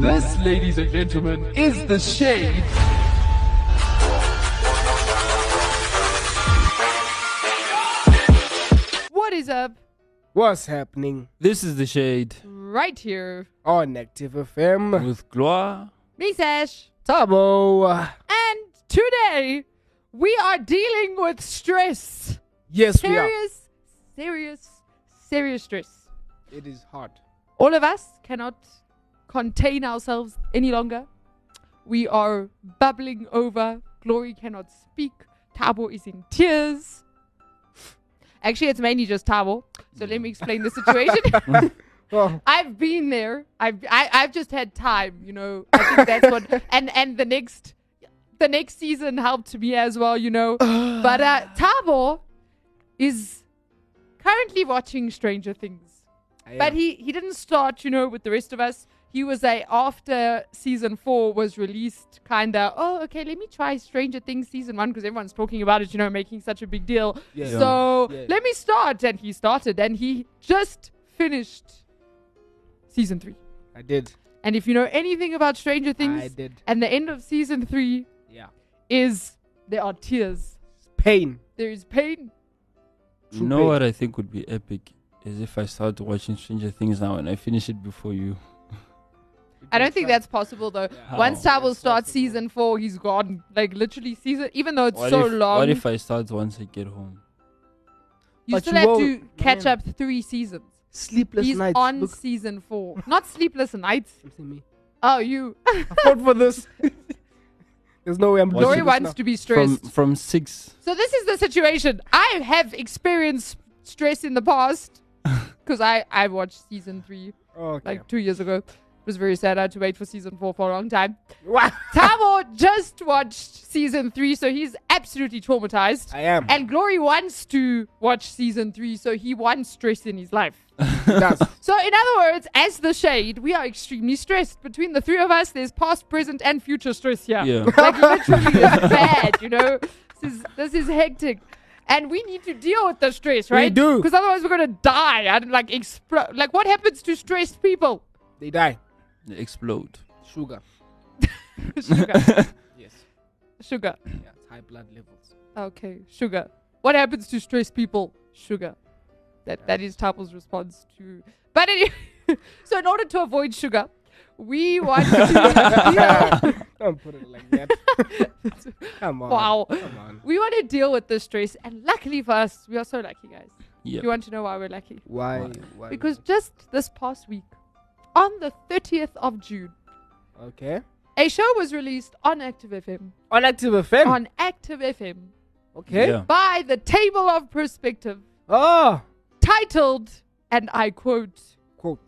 This, ladies and gentlemen, is the shade. What is up? What's happening This is the shade Right here. on Active FM? with Gloire. Me, Sash. Tabo. And today, we are dealing with stress. Yes, we are. Serious, serious, serious stress. It is hard. All of us cannot contain ourselves any longer. We are bubbling over. Glory cannot speak. Tabo is in tears. Actually, it's mainly just Tabo. So let me explain the situation. I've been there. I've I, I've just had time, you know. I think that's what and and the next the next season helped me as well, you know. but uh Tabo is currently watching Stranger Things. But he he didn't start, you know, with the rest of us. He was a after season four was released, kinda. Oh, okay, let me try Stranger Things season one because everyone's talking about it, you know, making such a big deal. Yeah. So Yeah. let me start, and he started, and he just finished season three. I did. And if you know anything about Stranger things I Things, did. and the end of season three Yeah. is there are tears, Pain. there is pain. You know pain. what I think would be epic is if I start watching Stranger Things now and I finish it before you. I don't think that's possible though. How? Once Tabo That's starts possible. season four, he's gone. Like literally season, even though it's What so if, long, What if I start once I get home? you But still you have to catch man. up three seasons. Sleepless nights. he's nights. on Look, season four, not sleepless nights. Me. Oh, you. I fought for this. There's no way I'm Watch Glory doing wants this to be stressed. from six. So this is the situation. I have experienced stress in the past because I I watched season three. Okay. like two years ago. It was very sad. I had to wait for season four for a long time. Wow. Tabo just watched season three, so he's absolutely traumatized. I am. And Glory wants to watch season three, so he wants stress in his life. Does. So, in other words, as the shade, we are extremely stressed. Between the three of us, there's past, present, and future stress here. Yeah. Like literally, it's bad. You know, this is this is hectic, and we need to deal with the stress, right? We right? do. because otherwise we're gonna die and like explode. Like, what happens to stressed people? They die. They explode. Sugar. Sugar, Yes. sugar. Yeah. It's high blood levels. Okay, sugar. What happens to stressed people? Sugar. That that is Tabo's response to. But anyway, so in order to avoid sugar, we want to. Don't put it like that. Come on. Wow. Come on. We want to deal with the stress, and luckily for us, we are so lucky, guys. Yep. You want to know why we're lucky? Why? Why? Why? Because just this past week, on the 30th of June, Okay. a show was released on Active FM. On Active FM. On Active FM okay. Yeah. by the Table of Perspective, Oh. titled, and I quote, Quote.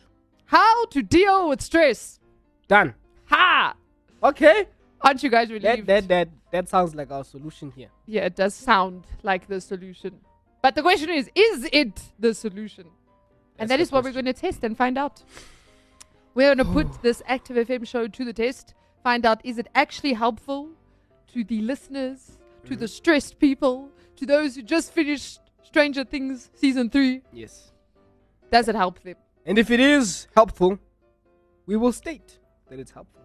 How to Deal with Stress. Done. Ha! Okay. Aren't you guys That relieved? that that that that sounds like our solution here. yeah, it does sound like the solution. But the question is, is it the solution? and That's that the what we're going to test and find out. We're going to oh. put this Active FM show to the test, find out is it actually helpful to the listeners, to the mm. stressed people, to those who just finished Stranger Things season 3? Yes. Does it help them? And if it is helpful, we will state that it's helpful.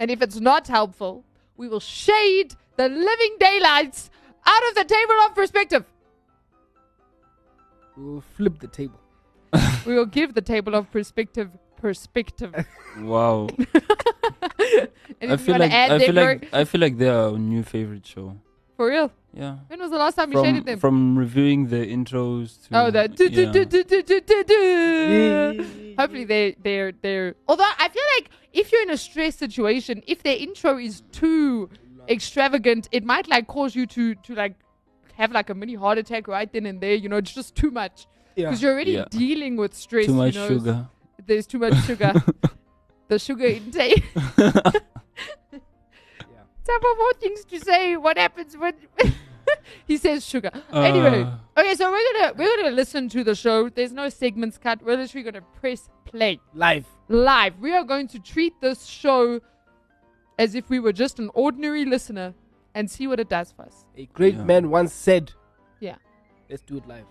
And if it's not helpful, we will shade the living daylights out of the table of perspective. We will flip the table. We will give the table of perspective perspective. Wow. I feel like add I feel like I feel like they're our new favorite show. for real. Yeah. When was the last time you From shaded them? from reviewing the intros to Oh, yeah. do. Hopefully they they're they're. Although I feel like if you're in a stress situation, if their intro is too extravagant, it might like cause you to to like have like a mini heart attack right then and there. You know, it's just too much Yeah. because you're already Yeah. dealing with stress. Too much you know, sugar. There's too much sugar. the sugar intake. Some more things to say. What happens when he says sugar? anyway, Uh, okay, so we're gonna we're gonna listen to the show. There's no segments cut. We're literally gonna press play Live. live. We are going to treat this show as if we were just an ordinary listener and see what it does for us. A great Yeah. man once said. Yeah. Let's do it live.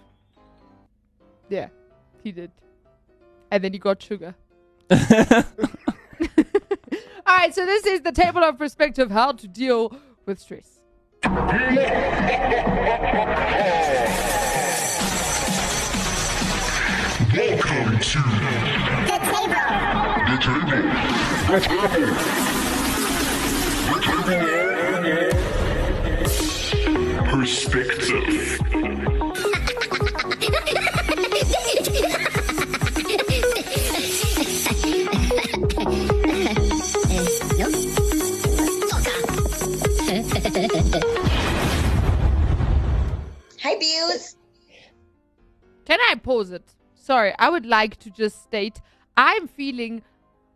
Yeah, he did, and then you got sugar. All right, so this is the table of perspective how to deal with stress. Welcome to the table. The table. The table. The table. Perspective. Hi, Beals. Can I pause it? Sorry, I would like to just state I'm feeling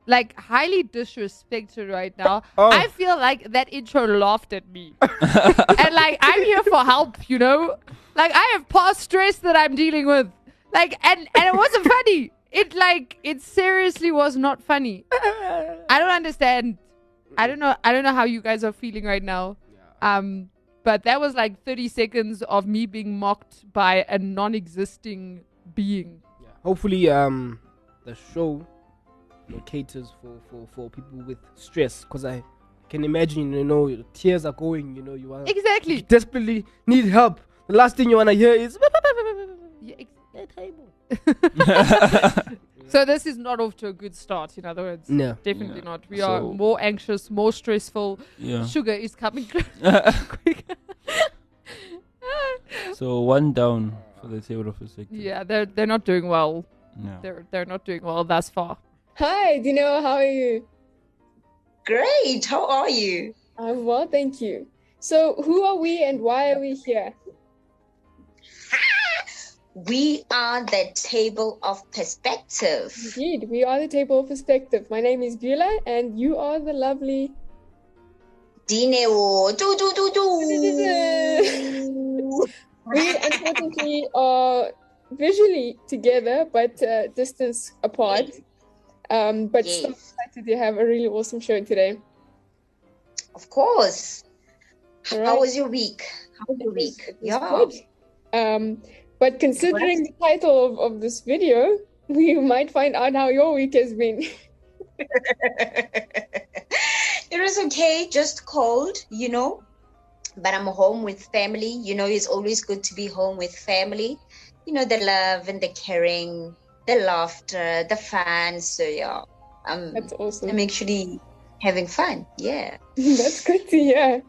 like highly disrespected right now. Oh. I feel like that intro laughed at me. and like I'm here for help, you know? Like I have past stress that I'm dealing with. Like and and it wasn't funny. It like it seriously was not funny. I don't understand. I don't know I don't know how you guys are feeling right now. Um but that was like 30 seconds of me being mocked by a non-existing being. Yeah. Hopefully, um, the show caters for, for, for people with stress because I can imagine, you know, your tears are going, you know, you are you Exactly. desperately need help. The last thing you want to hear is Yeah, ex- so this is not off to a good start. In other words, no. definitely Yeah. not. We are more anxious, more stressful. yeah. Sugar is coming quick. so one down for the table of perspective. yeah, they're they're not doing well. Yeah. They're they're not doing well thus far. Hi, Dineo. How are you? Great. How are you? I'm well, thank you. So, who are we and why are we here? We are the table of perspective. Indeed, we are the Table of Perspective. My name is Beulah, and you are the lovely. Dineo. Do do do do. We unfortunately are visually together, but uh, distance apart. Um, but so excited to have a really awesome show today. Of course. All How was your week? How was your week? was Yeah. good. Um, but considering the title of, of this video, we might find out how your week has been. it was okay, just cold, you know. But I'm home with family. You know, it's always good to be home with family. You know, the love and the caring, the laughter, the fun. So yeah, um, That's awesome. I'm actually having fun. Yeah. That's good to hear.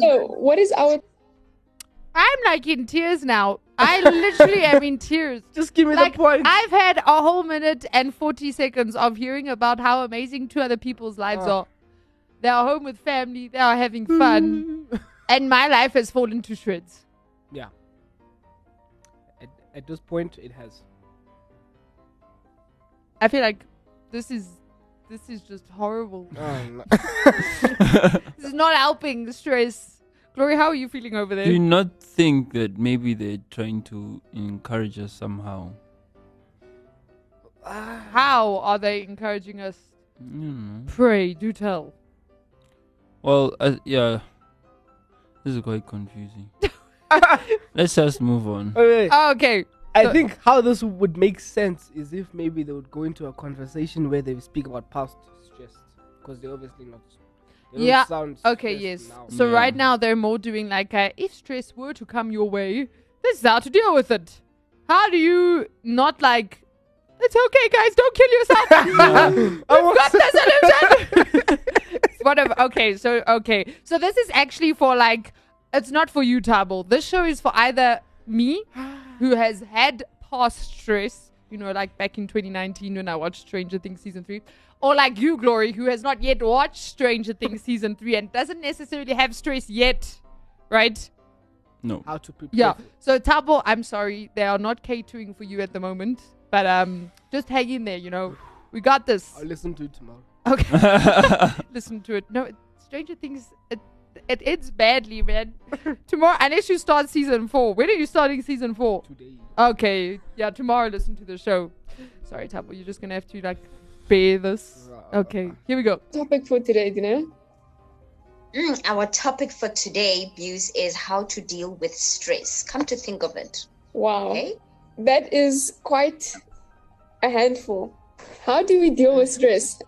So, what is our I'm like in tears now. I literally am in tears. Just give me Like the point. I've had a whole minute and 40 seconds of hearing about how amazing two other people's lives Ah. are. They are home with family. They are having fun. and my life has fallen to shreds. yeah. At, at this point, it has. I feel like this is this is just horrible. Oh, no. This is not helping the stress. Glory, how are you feeling over there? Do you not think that maybe they're trying to encourage us somehow? How are they encouraging us? You know. Pray, do tell. Well, uh, yeah. This is quite confusing. Let's just move on. Okay. Okay. I So- think how this would make sense is if maybe they would go into a conversation where they speak about past stress because they're obviously not. They Yeah, sound Okay, yes. now. So Yeah. right now they're more doing like a, if stress were to come your way, this is how to deal with it. How do you not like it's okay guys, don't kill yourself. I We've was- got the solution. Whatever. Okay, so okay. So this is actually for like it's not for you, Tabo. This show is for either me, who has had past stress, you know, like back in 2019 when I watched Stranger Things season three, or like you, Glory, who has not yet watched Stranger Things season three and doesn't necessarily have stress yet, right? No. how to prepare. Yeah. So Tabo, I'm sorry, they are not catering for you at the moment, but um, just hang in there. You know, we got this. I'll listen to it tomorrow. Okay. Listen to it. No, Stranger Things. It, it ends badly, man. tomorrow, unless you start season four. When are you starting season four? Today. Okay. Yeah, tomorrow. Listen to the show. Sorry, Tabo. You're just gonna have to like bear this. Okay. Here we go. topic for today, Dineo? Mm, our topic for today, Buse, is how to deal with stress. Come to think of it. Wow. Okay. That is quite a handful. How do we deal with stress?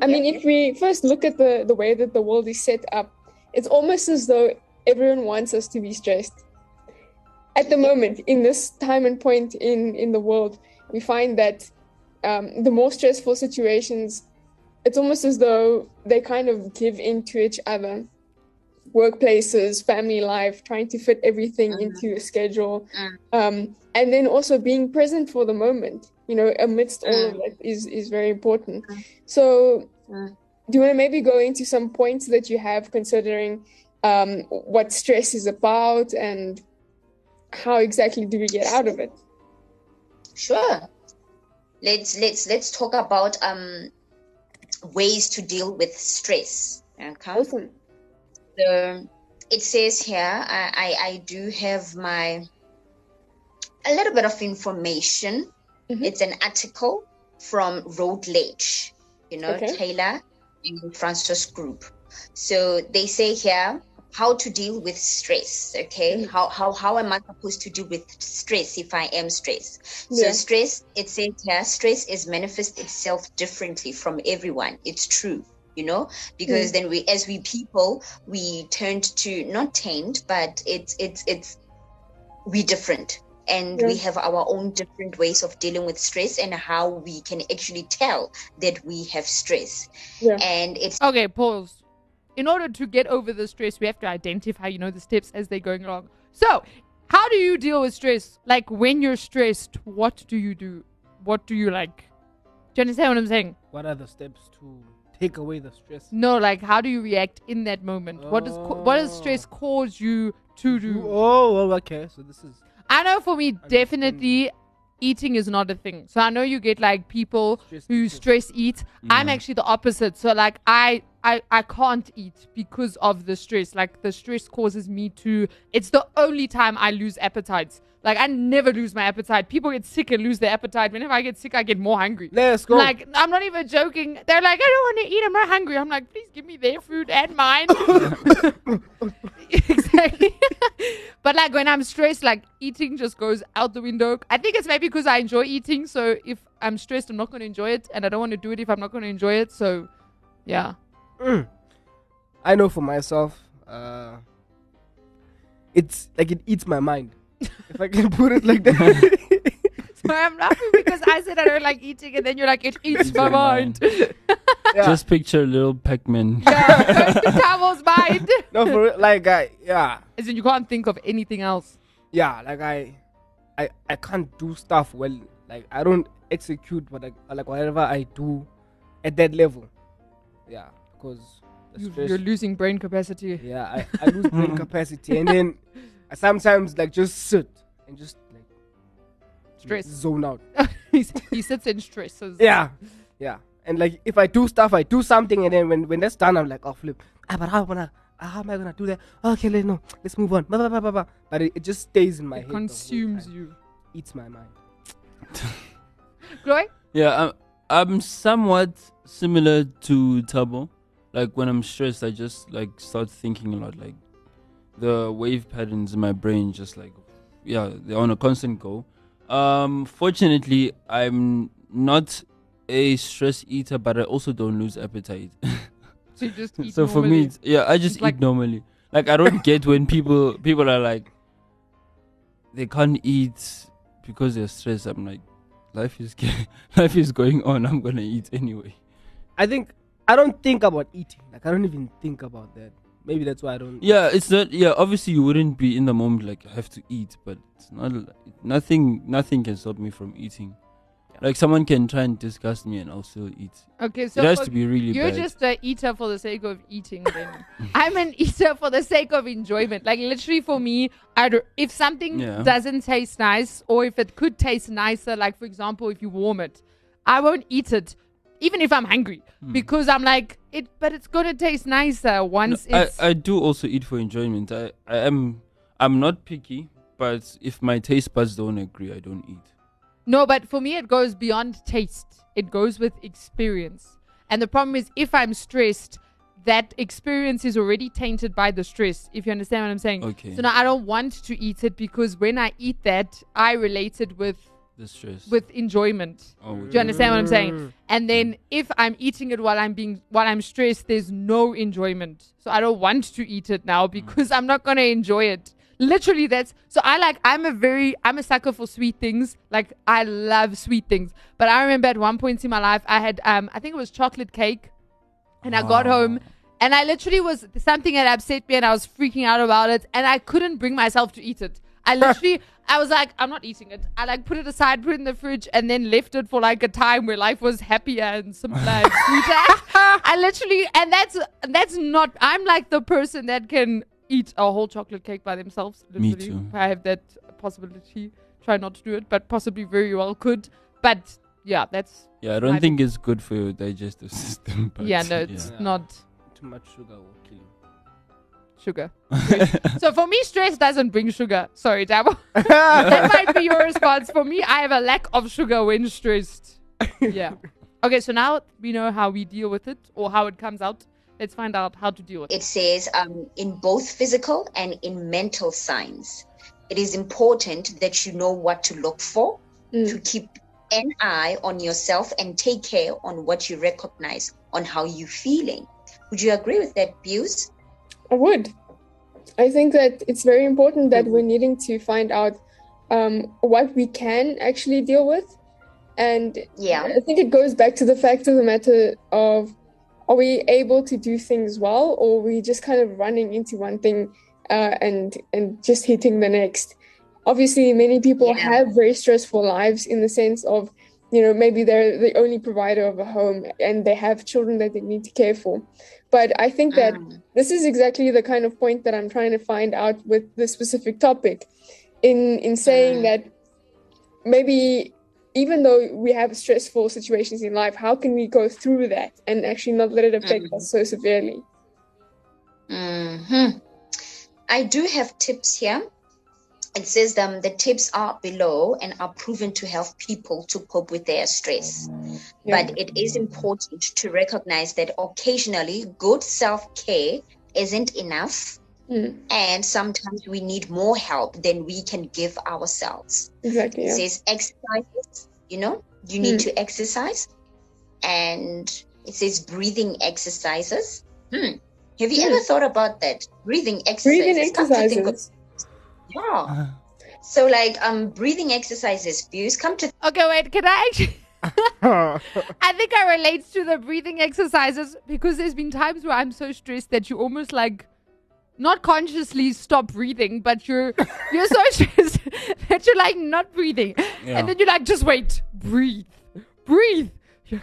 I mean, if we first look at the, the way that the world is set up, it's almost as though everyone wants us to be stressed. At the moment, in this time and point in, in the world, we find that um, the more stressful situations, it's almost as though they kind of give into each other. Workplaces, family life, trying to fit everything Mhm. into a schedule, Mm. um, and then also being present for the moment. You know, amidst all of Mm. that is is very important. Mm. So, Mm. do you want to maybe go into some points that you have considering um, what stress is about and how exactly do we get out of it? Sure. Let's let's let's talk about um ways to deal with stress. Okay. Awesome. So it says here I, I I do have my a little bit of information. Mhm. It's an article from Routledge, you know, Okay. Taylor and Francis Group. So they say here how to deal with stress. Okay, Mhm. how how how am I supposed to deal with stress if I am stressed? So stress, it says here, stress is manifest itself differently from everyone. It's true, you know, because Mm. then we, as we people, we tend to not tend, but it's it's it's we different, and we have our own different ways of dealing with stress and how we can actually tell that we have stress. Yeah. And it's Okay, pause. In order to get over the stress, we have to identify, you know, the steps as they're going along. So, how do you deal with stress? Like when you're stressed, what do you do? What do you like? Do you understand what I'm saying? What are the steps to take away the stress? No, like how do you react in that moment? What does what does oh. stress Oh. cause you to do? Oh, well, okay. So this is I know for me, definitely eating is not a thing. So I know you get like people Stress who eaters. stress eat. I'm mm. actually the opposite. So like I, I I can't eat because of the stress. Like the stress causes me to. It's the only time I lose appetites. Like I never lose my appetite. People get sick and lose their appetite. Whenever I get sick, I get more hungry. let's go. Like I'm not even joking. They're like, I don't want to eat. I'm not hungry. I'm like, please give me their food and mine. exactly. but like when I'm stressed, like eating just goes out the window. I think it's maybe because I enjoy eating. So if I'm stressed, I'm not going to enjoy it, and I don't want to do it if I'm not going to enjoy it. So, yeah. Mm. I know for myself, uh, it's like it eats my mind. if I can put it like that. So I'm laughing because I said I don't like eating, and then you're like, it eats Eats my mind. mind. Yeah. Just picture little Pac-Man. yeah, goes to mind. no, for real, like I, yeah, As in, you can't think of anything else. yeah, like I, I, I can't do stuff well. Like I don't execute what I like whatever I do at that level. Yeah, because You, stress. you're losing brain capacity. yeah, I, I lose brain capacity, and then I sometimes like just sit and just like Stress. zone out. He's- he sits in stresses. Yeah, yeah. And like if I do stuff, I do something, and then when, when that's done, I'm like, oh flip. Ah, but how am I gonna? ah, How am I gonna do that? Okay, let no. Let's move on. Blah, blah, blah, blah, blah. But it, it just stays in my It head. consumes you. Eats my mind. Chloe? Yeah, I'm, I'm somewhat similar to Tabo. Like when I'm stressed, I just like start thinking a lot. Like the wave patterns in my brain, just like yeah, they're on a constant go. Um, fortunately, I'm not a stress eater, but I also don't lose appetite. So you just eat so for me, it's, yeah, I just It's like- eat normally. Like I don't get when people people are like they can't eat because they're stressed. I'm like, life is life is going on. I'm gonna eat anyway. I think I don't think about eating. Like I don't even think about that. Maybe that's why I don't. Yeah, it's not. Yeah, obviously you wouldn't be in the moment like I have to eat, but it's not. Nothing. Nothing can stop me from eating. Like someone can try and disgust me, and I'll still eat. Okay, so it has to be really you're bad. just an eater for the sake of eating. Then I'm an eater for the sake of enjoyment. Like literally for me, I if something Yeah. doesn't taste nice, or if it could taste nicer, like for example, if you warm it, I won't eat it, even if I'm hungry, Hmm. because I'm like it. But it's gonna taste nicer No, once I. I do also eat for enjoyment. I, I am I'm not picky, but if my taste buds don't agree, I don't eat. No, but for me, it goes beyond taste. It goes with experience. And the problem is, if I'm stressed, that experience is already tainted by the stress, if you understand what I'm saying. Okay. So now I don't want to eat it because when I eat that, I relate it with the stress. with enjoyment. oh, Do you understand what I'm saying? Mm. And then if I'm eating it while I'm being while I'm stressed, there's no enjoyment. So I don't want to eat it now because I'm not gonna enjoy it. Literally, that's so I like. I'm a very I'm a sucker for sweet things. Like I love sweet things. But I remember at one point in my life, I had um I think it was chocolate cake, and I got home. And I literally was something had upset me, and I was freaking out about it, and I couldn't bring myself to eat it. I literally, I was like, I'm not eating it. I like put it aside, put it in the fridge, and then left it for like a time where life was happier and simpler and sweeter. I literally, and that's that's not. I'm like the person that can eat a whole chocolate cake by themselves. Me too. I have that possibility. Try not to do it, but possibly very well could. But yeah, that's Yeah, I don't think it's good for your digestive system. But yeah, no, it's Yeah. not Too much sugar will kill you. sugar. so for me, stress doesn't bring sugar. Sorry, Tabo. that might be your response. For me, I have a lack of sugar when stressed. Yeah. Okay, so now we know how we deal with it or how it comes out. Let's find out how to deal with it. It says um, in both physical and in mental signs, it is important that you know what to look for, Mm. to keep an eye on yourself and take care on what you recognize on how you're feeling. Would you agree with that, Buse? I would. I think that it's very important that we're needing to find out um, what we can actually deal with. And Yeah. I think it goes back to the fact of the matter of are we able to do things well or are we just kind of running into one thing uh, and and just hitting the next? Obviously, many people Yeah. have very stressful lives in the sense of, you know, maybe they're the only provider of a home and they have children that they need to care for. But I think that Mm. this is exactly the kind of point that I'm trying to find out with this specific topic in in saying Mm. that maybe even though we have stressful situations in life how can we go through that and actually not let it affect Mhm. us so severely hmm I do have tips here. It says um, the tips are below and are proven to help people to cope with their stress. Yeah. But it is important to recognize that occasionally good self care isn't enough. Mm, And sometimes we need more help than we can give ourselves. exactly It says exercises, you know, you need to exercise. And it says breathing exercises. Hmm. Have you ever thought about that? Breathing exercises. breathing Come to think of- yeah. So like um breathing exercises, views. Come to Okay, wait, can I actually. I think I relate to the breathing exercises because there's been times where I'm so stressed that you almost like not consciously stop breathing, but you're you're so stressed that you're like not breathing. Yeah. And then you're like, just wait, breathe. Breathe. You're,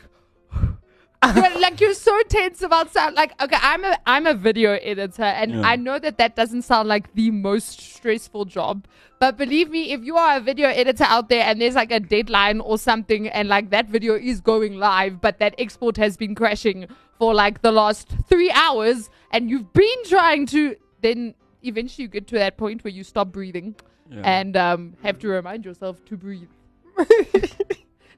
you're like you're so tense about sound like okay i'm a i'm a video editor and Yeah. i know that that doesn't sound like the most stressful job but believe me if you are a video editor out there and there's like a deadline or something and like that video is going live but that export has been crashing for like the last three hours and you've been trying to then eventually you get to that point where you stop breathing Yeah. and um, have to remind yourself to breathe.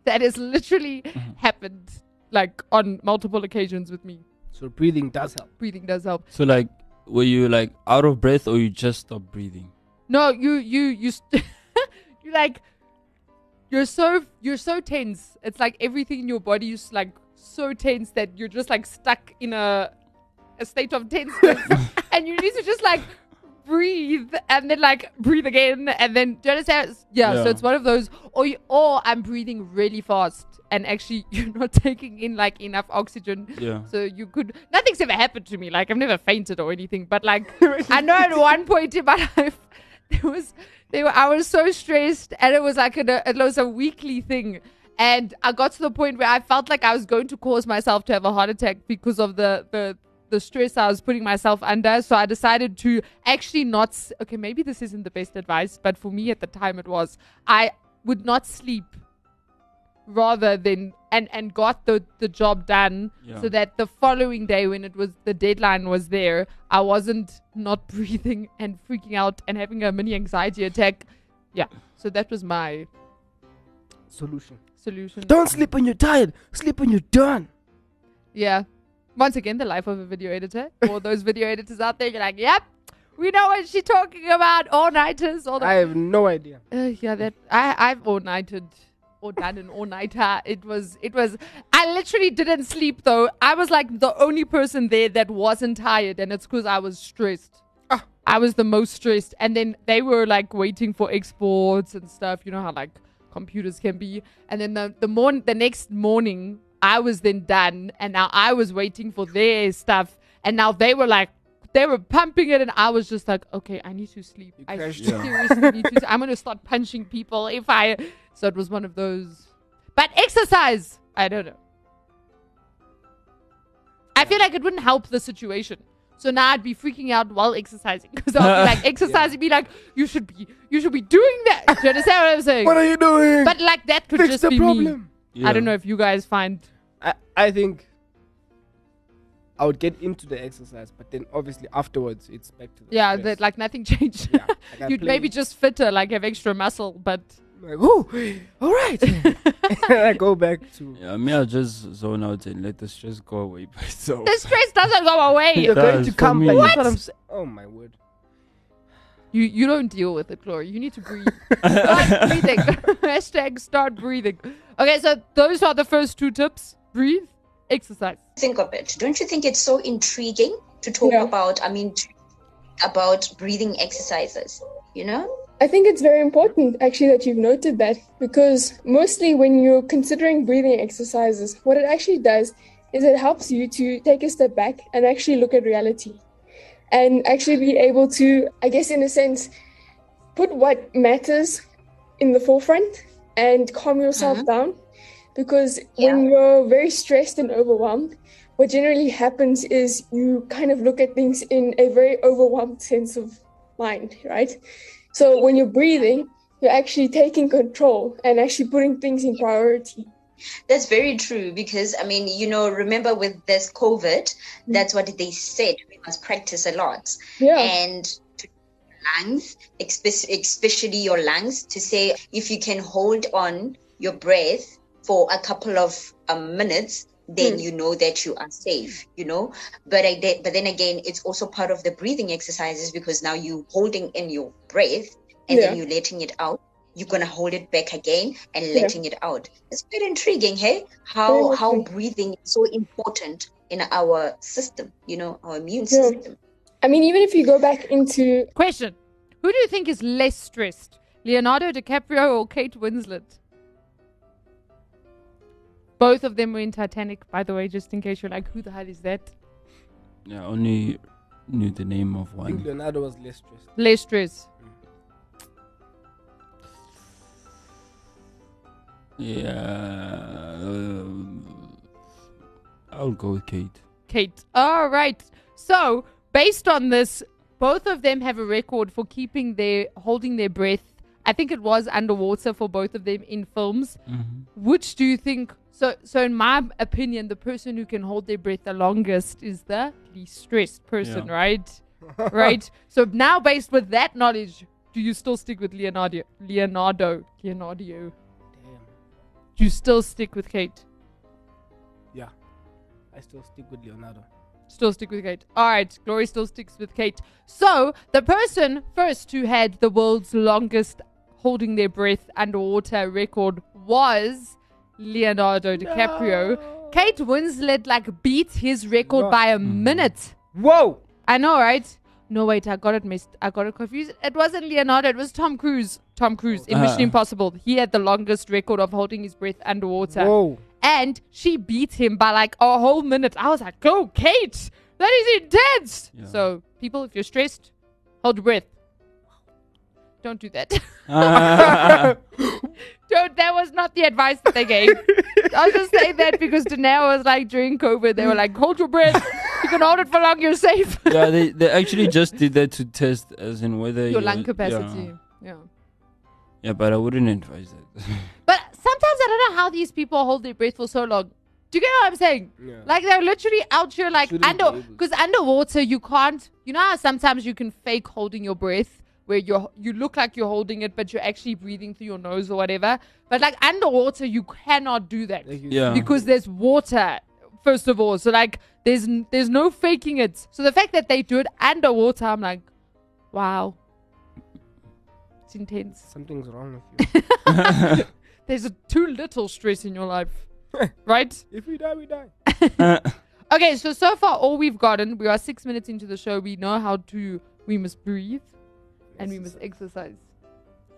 that has literally happened like on multiple occasions with me. So breathing does help. Breathing does help. so like, were you like out of breath or you just stopped breathing? No, you you you st- you like you're so you're so tense. It's like everything in your body is like so tense that you're just like stuck in a a state of tenseness, and you need to just like breathe and then like breathe again and then do you understand? Yeah, so it's one of those or you, or I'm breathing really fast and actually you're not taking in like enough oxygen. Yeah. so you could nothing's ever happened to me like i've never fainted or anything but like i know at one point in my life there was they were i was so stressed and it was like a, it was a weekly thing. And i got to the point where i felt like i was going to cause myself to have a heart attack because of the the the stress I was putting myself under. So I decided to actually not. Okay, maybe this isn't the best advice, but for me at the time it was. I would not sleep rather than and and got the the job done Yeah. so that the following day when it was the deadline was there i wasn't not breathing and freaking out and having a mini anxiety attack yeah so that was my Solution. solution Don't sleep when you're tired. Sleep when you're done. yeah once again the life of a video editor all those video editors out there you're like yep we know what she's talking about all nighters all the I have no idea. Uh, yeah, that I I've all nighted or done an all nighter. It was it was I literally didn't sleep though. I was like the only person there that wasn't tired, and it's because I was stressed. Ah. I was the most stressed, and then they were like waiting for exports and stuff. You know how like computers can be. And then the the morning, the next morning, I was then done, and now I was waiting for their stuff, and now they were like. They were pumping it, and I was just like, "Okay, I need to sleep. You I seriously need to. I'm gonna start punching people if I." So it was one of those. But exercise, I don't know. I feel like it wouldn't help the situation. So now I'd be freaking out while exercising because I'll be like exercising, be like, "You should be, you should be doing that." Do you understand what I'm saying? What are you doing? But like that could Fix just the be me. Problem. I don't know if you guys find. I, I think I would get into the exercise, but then obviously afterwards it's back to the Yeah, that like nothing changed. yeah, like You'd play- maybe just fitter, like have extra muscle, but like, oh, all right. I go back to Yeah, me, I'll just zone out and let the stress go away by itself. the stress doesn't go away. you're going to come back. What? what I'm saying. Oh my word. You you don't deal with it, Glory. You need to breathe. start breathing. Hashtag start breathing. Okay, so those are the first two tips. Breathe, exercise. think of it. Don't you think it's so intriguing to talk Yeah. about? I mean, about breathing exercises. You know, I think it's very important actually that you've noted that because mostly when you're considering breathing exercises, what it actually does is it helps you to take a step back and actually look at reality and actually be able to, I guess, in a sense, put what matters in the forefront and calm yourself mm-hmm. down. Because when you're very stressed and overwhelmed, what generally happens is you kind of look at things in a very overwhelmed sense of mind, right? So when you're breathing, you're actually taking control and actually putting things in priority. That's very true because I mean, you know, remember with this COVID, that's what they said. We must practice a lot. Yeah. and to lungs, especially your lungs, to say if you can hold on your breath for a couple of um, minutes, then Mm. you know that you are safe. You know, but I did, but then again, it's also part of the breathing exercises because now you holding in your breath and then you're letting it out. You're gonna hold it back again and Yeah. letting it out. It's quite intriguing, hey? How much how breathing is so important in our system. You know, our immune Yeah. system. I mean, even if you go back into Question: Who do you think is less stressed, Leonardo DiCaprio or Kate Winslet? Both of them were in Titanic, by the way, just in case you're like, who the hell is that? Yeah, only knew the name of I think one. Leonardo was less stressed. Less stress. Yeah, um, I'll go with Kate. Kate. All right. So, based on this, both of them have a record for keeping their holding their breath. I think it was underwater for both of them in films. Mm-hmm. Which do you think? So, so in my opinion, the person who can hold their breath the longest is the least stressed person, Yeah. right? right. So now, based with that knowledge, do you still stick with Leonardo? Leonardo. Leonardo. Damn. Do you still stick with Kate? Yeah. I still stick with Leonardo. Still stick with Kate. All right, Glory still sticks with Kate. So the person first who had the world's longest holding their breath underwater record was Leonardo DiCaprio. Kate Winslet like beat his record No. by a mm. minute. Whoa! I know, right? No, wait, I got it missed. I got it confused. It wasn't Leonardo. It was Tom Cruise. Tom Cruise in Mission Ah. Impossible. He had the longest record of holding his breath underwater Whoa! and she beat him by like a whole minute. I was like, "Go, Kate! That is intense." Yeah. So, people, if you're stressed, hold your breath. Don't do that. Don't. That was not the advice that they gave. I was just say that because Danae was like during COVID, they were like, "Hold your breath. You can hold it for long. You're safe." yeah, they, they actually just did that to test, as in whether your you- lung capacity. Yeah. yeah. Yeah, but I wouldn't advise that. But sometimes I don't know how these people hold their breath for so long. Do you get what I'm saying? Yeah. Like they're literally out here, like Shouldn't under, because underwater you can't. You know how sometimes you can fake holding your breath, where you're you look like you're holding it, but you're actually breathing through your nose or whatever. But like underwater, you cannot do that Like you- Yeah. because there's water. First of all, so like there's there's no faking it. So the fact that they do it underwater, I'm like, wow, it's intense. Something's wrong with you. there's a too little stress in your life, right? If we die, we die. Okay, so so far all we've gotten, we are six minutes into the show. We know how to, we must breathe, and we must exercise.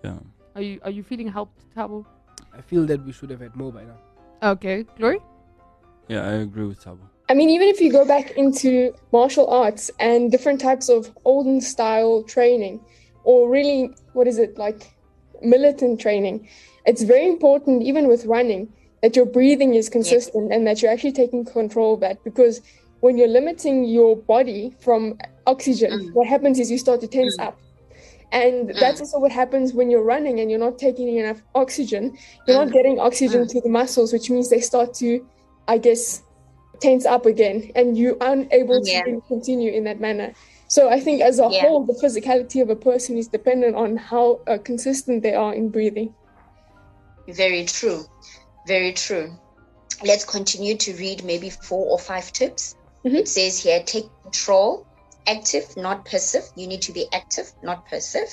yeah. Are you are you feeling helped, Tabo? I feel that we should have had more by now. Okay, Glory. Yeah, I agree with Tabo. I mean, even if you go back into martial arts and different types of olden style training, or really, what is it like, militant training, it's very important, even with running, that your breathing is consistent and that you're actually taking control of that. Because when you're limiting your body from oxygen, Mm. what happens is you start to tense Mm. up. And that's Mm. also what happens when you're running and you're not taking enough oxygen. You're not Mm. getting oxygen Mm. to the muscles, which means they start to, I guess, tense up again and you aren't able to continue in that manner. So I think as a Yeah. whole, the physicality of a person is dependent on how uh, consistent they are in breathing. Very true. Very true. Let's continue to read maybe four or five tips. Mhm. It says here take control, active, not passive. You need to be active, not passive.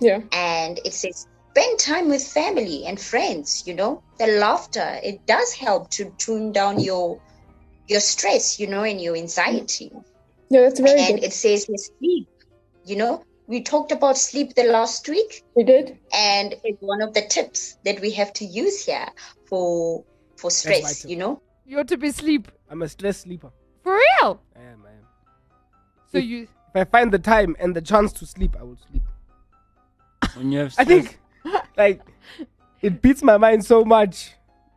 Yeah. And it says spend time with family and friends, you know. The laughter, it does help to tune down your your stress, you know, and your anxiety. Yeah, that's very and good. it says sleep. You know, we talked about sleep the last week We did. and it's one of the tips that we have to use here for for stress you know You're to be sleep I'm a stress sleeper. for real. I am. I am. So If- you If I find the time and the chance to sleep, I will sleep. When you have sleep I think, like, it beats my mind so much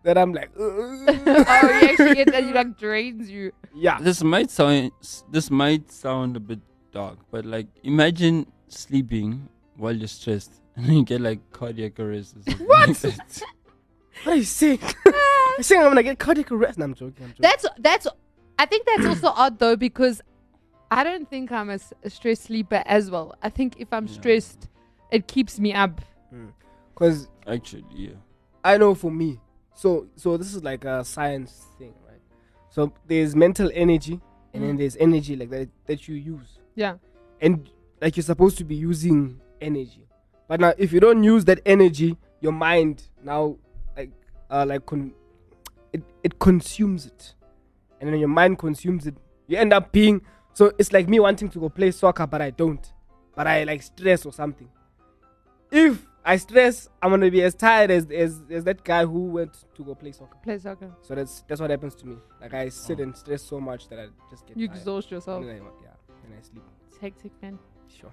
that I'm like, uh. oh you actually get that you like drains you. yeah. this might sound this might sound a bit dark, but like imagine sleeping while you're stressed and you get like cardiac arrest. Or something What? Like that. What are you saying? You're ah. saying I'm gonna get cardiac arrest? No, I'm joking. I'm joking. That's that's. I think that's also odd though because I don't think I'm a, s- a stress sleeper as well. I think if I'm Yeah. stressed, it keeps me up. Hmm. Because Actually, yeah. I know for me. So so this is like a science thing, right? So there's mental energy, and then Mhm. there's energy like that that you use, Yeah. and like you're supposed to be using energy. But now, if you don't use that energy, your mind now like uh like con- it it consumes it, and then your mind consumes it. You end up being so it's like me wanting to go play soccer, but I don't. But I like stress or something. If I stress, I'm gonna be as tired as as, as that guy who went to go play soccer. Play soccer. So that's that's what happens to me. Like I sit oh. and stress so much that I just get You tired. exhaust yourself. And I, yeah, and I sleep. It's hectic, man. Sure.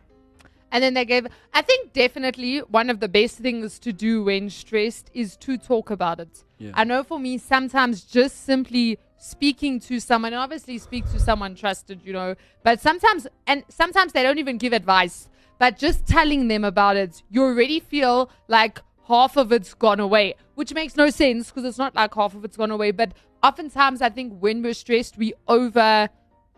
And then they gave. I think definitely one of the best things to do when stressed is to talk about it. Yeah. I know for me, sometimes just simply speaking to someone, obviously speak to someone trusted, you know, but sometimes, and sometimes they don't even give advice, but just telling them about it, you already feel like half of it's gone away, which makes no sense because it's not like half of it's gone away. But oftentimes, I think when we're stressed, we over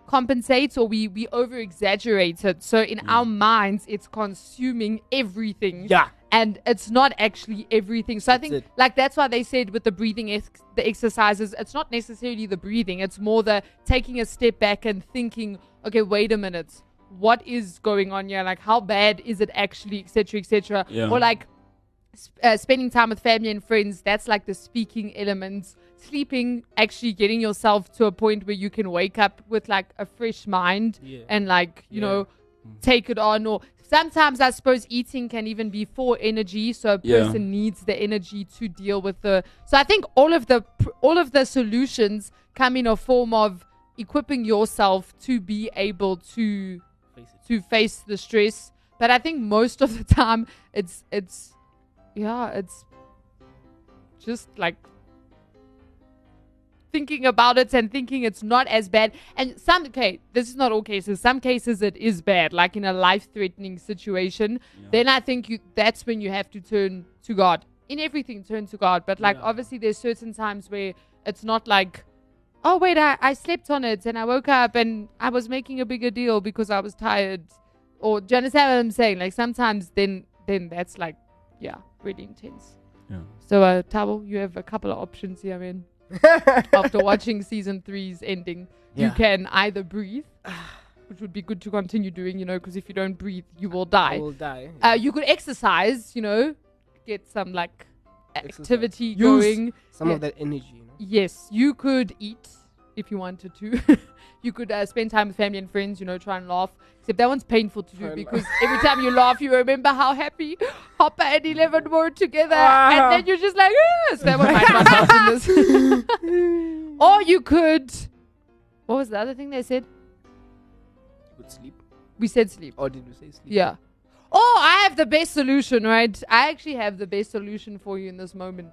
compensate or we we over exaggerate it so in our minds it's consuming everything Yeah. and it's not actually everything. So I think it. like that's why they said with the breathing ex- the exercises, it's not necessarily the breathing. It's more the taking a step back and thinking, okay, wait a minute, what is going on here? Like how bad is it actually, etc., etc. Yeah. Or like uh, spending time with family and friends. That's like the speaking elements. Sleeping, actually getting yourself to a point where you can wake up with like a fresh mind Yeah. and like you Yeah. know take it on or sometimes i suppose eating can even be for energy so a Yeah. person needs the energy to deal with the so i think all of the pr- all of the solutions come in a form of equipping yourself to be able to Face it. to face the stress but i think most of the time it's it's yeah it's just like thinking about it and thinking it's not as bad and some okay this is not all cases some cases it is bad like in a life threatening situation Yeah. then i think you that's when you have to turn to god in everything turn to god but like Yeah. obviously there's certain times where it's not like oh wait I, I slept on it and i woke up and i was making a bigger deal because i was tired. Or do you understand what i'm saying? Like sometimes then then that's like yeah really intense. Yeah. so uh Tabo, you have a couple of options here man. After watching season three's ending you can either breathe which would be good to continue doing you know because if you don't breathe you will I die will die. uh, you could exercise, you know, get some like Exercise. activity Use going. Some Yeah. of that energy. You know? Yes, you could eat if you wanted to. you could uh, spend time with family and friends, you know, try and laugh. Except that one's painful to do Try because every time you laugh, you remember how happy Hopper and Eleven were together. Ah. And then you're just like, yes, that one might not help this. or you could. What was the other thing they said? You could sleep. We said sleep. Or did we say sleep? Yeah. Oh, I have the best solution, right? I actually have the best solution for you in this moment.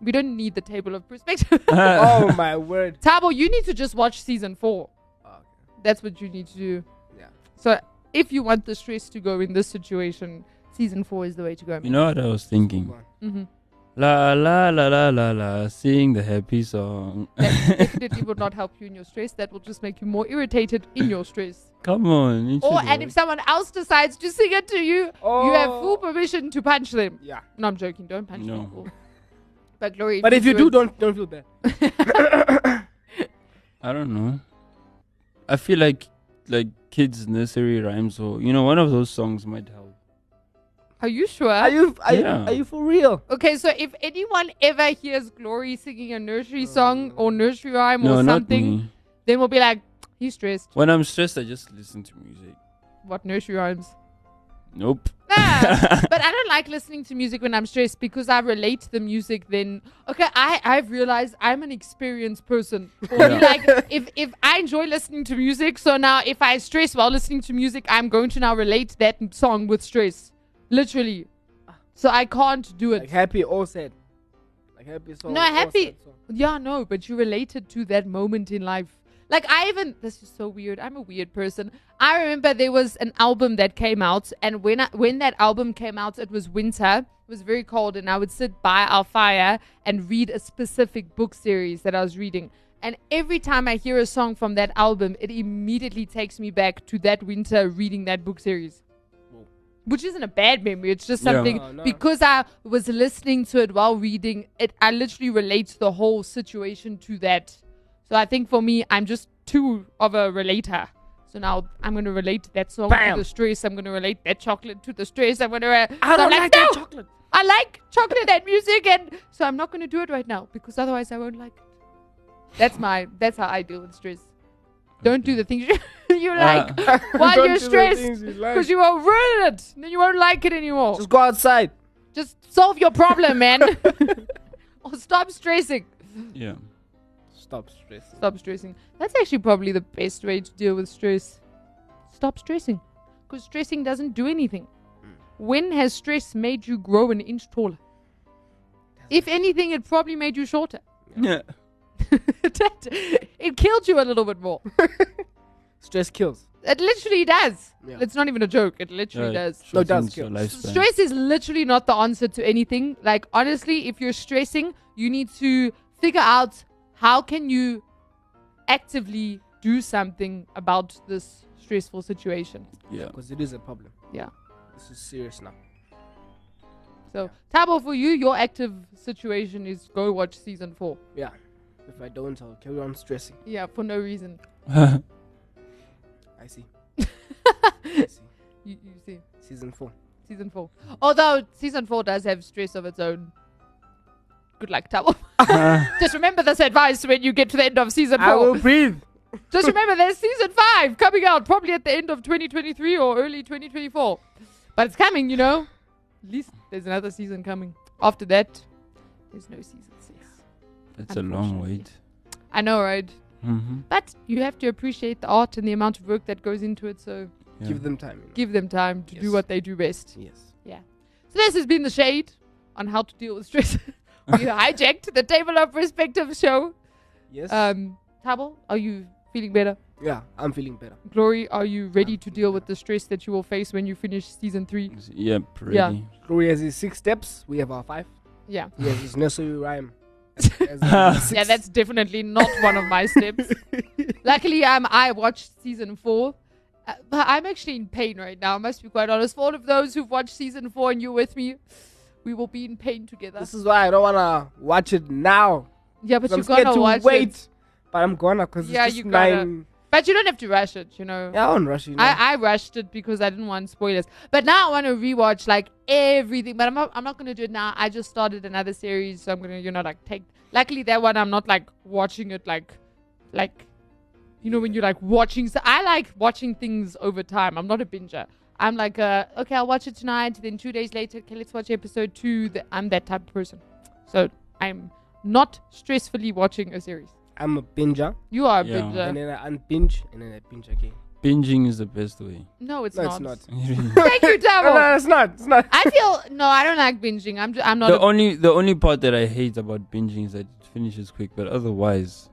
We don't need the table of perspective. oh my word. Tabo, you need to just watch season four. Oh, okay. That's what you need to do. Yeah. So if you want the stress to go in this situation, season four is the way to go. You know what I was thinking? Go on. hmm La la la la la la, sing the happy song. That definitely will not help you in your stress. That will just make you more irritated in your stress. Come on. you Or and if someone else decides to sing it to you, you have Oh. full permission to punch them. Yeah. No, I'm joking. Don't punch No. people. But Glory, But if you do, it- don't don't feel bad. I don't know. I feel like like kids nursery rhymes or you know one of those songs might help. Are you sure? Are you are, Yeah. you are you for real? Okay, so if anyone ever hears Glory singing a nursery oh. song or nursery rhyme no, or something, then we'll be like, he's stressed. When I'm stressed, I just listen to music. What nursery rhymes? Nope. Nah, but I don't like listening to music when I'm stressed because I relate to the music then. Okay, I, I've realized I'm an experienced person. For me, Yeah. like, if, if I enjoy listening to music, so now if I stress while listening to music, I'm going to now relate that song with stress. Literally. So I can't do it. Like happy or sad? Like happy song. No, or happy- sad song? Yeah, no, but you related to that moment in life. Like I even this is so weird. I'm a weird person. I remember there was an album that came out, and when I, when that album came out, it was winter. It was very cold, and I would sit by our fire and read a specific book series that I was reading. And every time I hear a song from that album, it immediately takes me back to that winter reading that book series. Which isn't a bad memory. It's just Yeah. something No, no. because I was listening to it while reading it. I literally relate the whole situation to that. So I think for me, I'm just too of a relater. So now I'm gonna relate that song Bam. to the stress. I'm gonna relate that chocolate to the stress. I'm gonna. Uh, I so don't I'm like that "No, chocolate. I like chocolate and music, and so I'm not gonna do it right now because otherwise I won't like it. That's my. That's how I deal with stress. Don't do the things you, you like while you're stressed things you like. because you will ruin it. Then you won't like it anymore. Just go outside. Just solve your problem, man. or stop stressing. Yeah. Stop stressing. Stop stressing. That's actually probably the best way to deal with stress. Stop stressing. Because stressing doesn't do anything. Hmm. When has stress made you grow an inch taller? If anything, it probably made you shorter. Yeah. That- it killed you a little bit more. Stress kills. It literally does. Yeah. It's not even a joke. It literally Yeah, does. No, it does kill. Stress is literally not the answer to anything. Like honestly, if you're stressing, you need to figure out how can you actively do something about this stressful situation. Yeah. Because it is a problem. Yeah. This is serious now. So, Tabo, for you, your active situation is go watch season four. Yeah. If I don't, I'll carry on stressing. Yeah, for no reason. I see. I see. You, you see, Season four. season four. Although season four does have stress of its own. Good luck, Tabo. Just remember this advice when you get to the end of season I will breathe. Just remember there's season five coming out probably at the end of 2023 or early 2024. But it's coming, you know. At least there's another season coming. After that, there's no season six. It's a long Unfortunately. wait. I know, right? Mm-hmm. But you have to appreciate the art and the amount of work that goes into it. So Yeah. Give them time. Give them time to do what they do best. Yes. Yeah. So this has been the shade on how to deal with stress. we hijacked the table of perspective show. Yes. Um, Tabo, are you feeling better? yeah, I'm feeling better. Glory, are you ready to deal with the stress that you will face when you finish season three? Yeah, pretty. Yeah. Glory has his six steps. We have our five. Yeah. He has his nursery rhyme. as- as the six. Yeah, that's definitely not one of my steps. Luckily, um, I watched season four. Uh, but I'm actually in pain right now. I must be quite honest. For all of those who've watched season four and you're with me, we will be in pain together. This is why I don't wanna watch it now. yeah, but 'cause I'm gonna to watch wait. it. But I'm gonna because Yeah, it's you gotta. nine. But you don't have to rush it, you know. Yeah, I won't rush you. know. I, I rushed it because I didn't want spoilers. But now I want to rewatch like everything. But I'm not, I'm not gonna do it now. I just started another series, so I'm gonna you know like take. Luckily that one I'm not like watching it like, like, you know when you're like watching. So I like watching things over time. I'm not a binger. I'm like, uh, okay, I'll watch it tonight. Then two days later, okay, let's watch episode two. Th- I'm that type of person. So I'm not stressfully watching a series. I'm a binger, You are a Yeah. binger. and then I unbinge, and then I binge again. Binging is the best way. no, it's no, not. it's not. Thank you, No, Tabo. no, it's not. It's not. I feel no, I don't like binging. I'm just, I'm not. the a, only the only part that I hate about binging is that it finishes quick, but otherwise,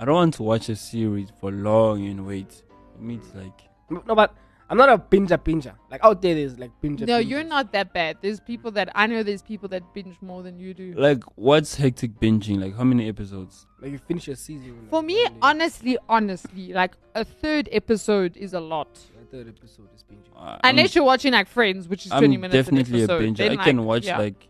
I don't want to watch a series for long and wait. For me, it's like No, but I'm not a binger binger. Like out there, there's like binger. no, bingers. you're not that bad. There's people that I know. There's people that binge more than you do. like what's hectic binging? Like how many episodes? Like you finish your season. like, For me, one day. honestly, honestly, like a third episode is a lot. The third episode is binging. Uh, Unless you're watching like Friends, which is I'm, 20 minutes definitely an a episode. binger. Then, I can watch yeah. like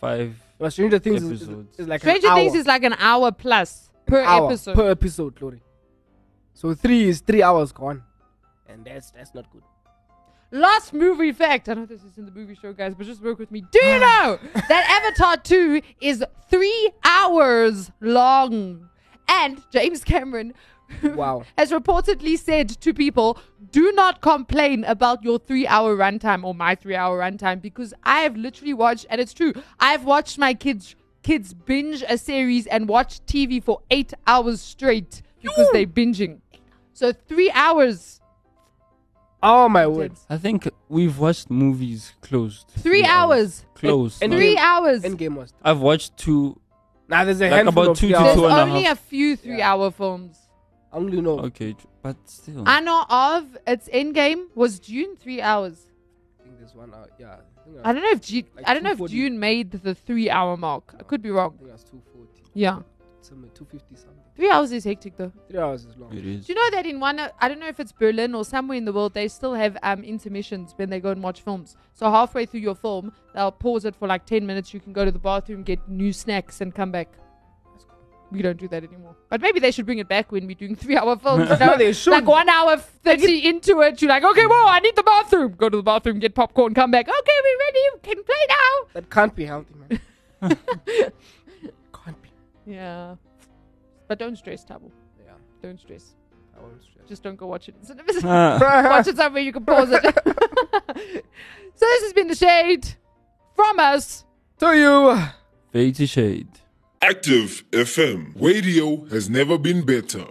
five. But Stranger Things is, is, is like Stranger an Things hour, is like an hour plus per hour episode. Per episode, Glory. So three is three hours gone, and that's that's not good. Last movie fact. I know this is in the movie show, guys, but just work with me. Do you know that Avatar 2 is three hours long? And James Cameron Wow. has reportedly said to people, do not complain about your three hour runtime or my three hour runtime because I have literally watched, and it's true, I've watched my kids kids binge a series and watch TV for eight hours straight because they're binging. So three hours. Oh my word. I think we've watched movies closed. Three hours. Closed. And- Three hours. Endgame was. I've watched two. Now there's a Like handful about of two to hours. There's two and a only a few three Yeah. hour films. I only know. Okay, tr- but still. I know of its Endgame was June three hours. I think there's one hour. Yeah. I think I don't know if Ju- Like I don't know if 240. Dune made the three hour mark. I could be wrong. I think that's 240. Yeah, Somewhere 250 something. three hours is hectic though. Three hours is long. it is. Do you know that in one, I don't know if it's Berlin or somewhere in the world, they still have um, intermissions when they go and watch films. So halfway through your film, they'll pause it for like 10 minutes. You can go to the bathroom, get new snacks, and come back. Cool. We don't do that anymore. But maybe they should bring it back when we're doing three hour films. you No, know? they should. like one hour 30 into it, you're like, okay, whoa, I need the bathroom. Go to the bathroom, get popcorn, come back. Okay, we're ready. You can play now. That can't be healthy, man. can't be. Yeah. But don't stress, Tabo. Yeah. Don't stress. I won't stress. Just don't go watch it. in Ah. watch it somewhere you can pause it. so this has been the shade from us. to you. Fade to shade. Active FM. Radio has never been better.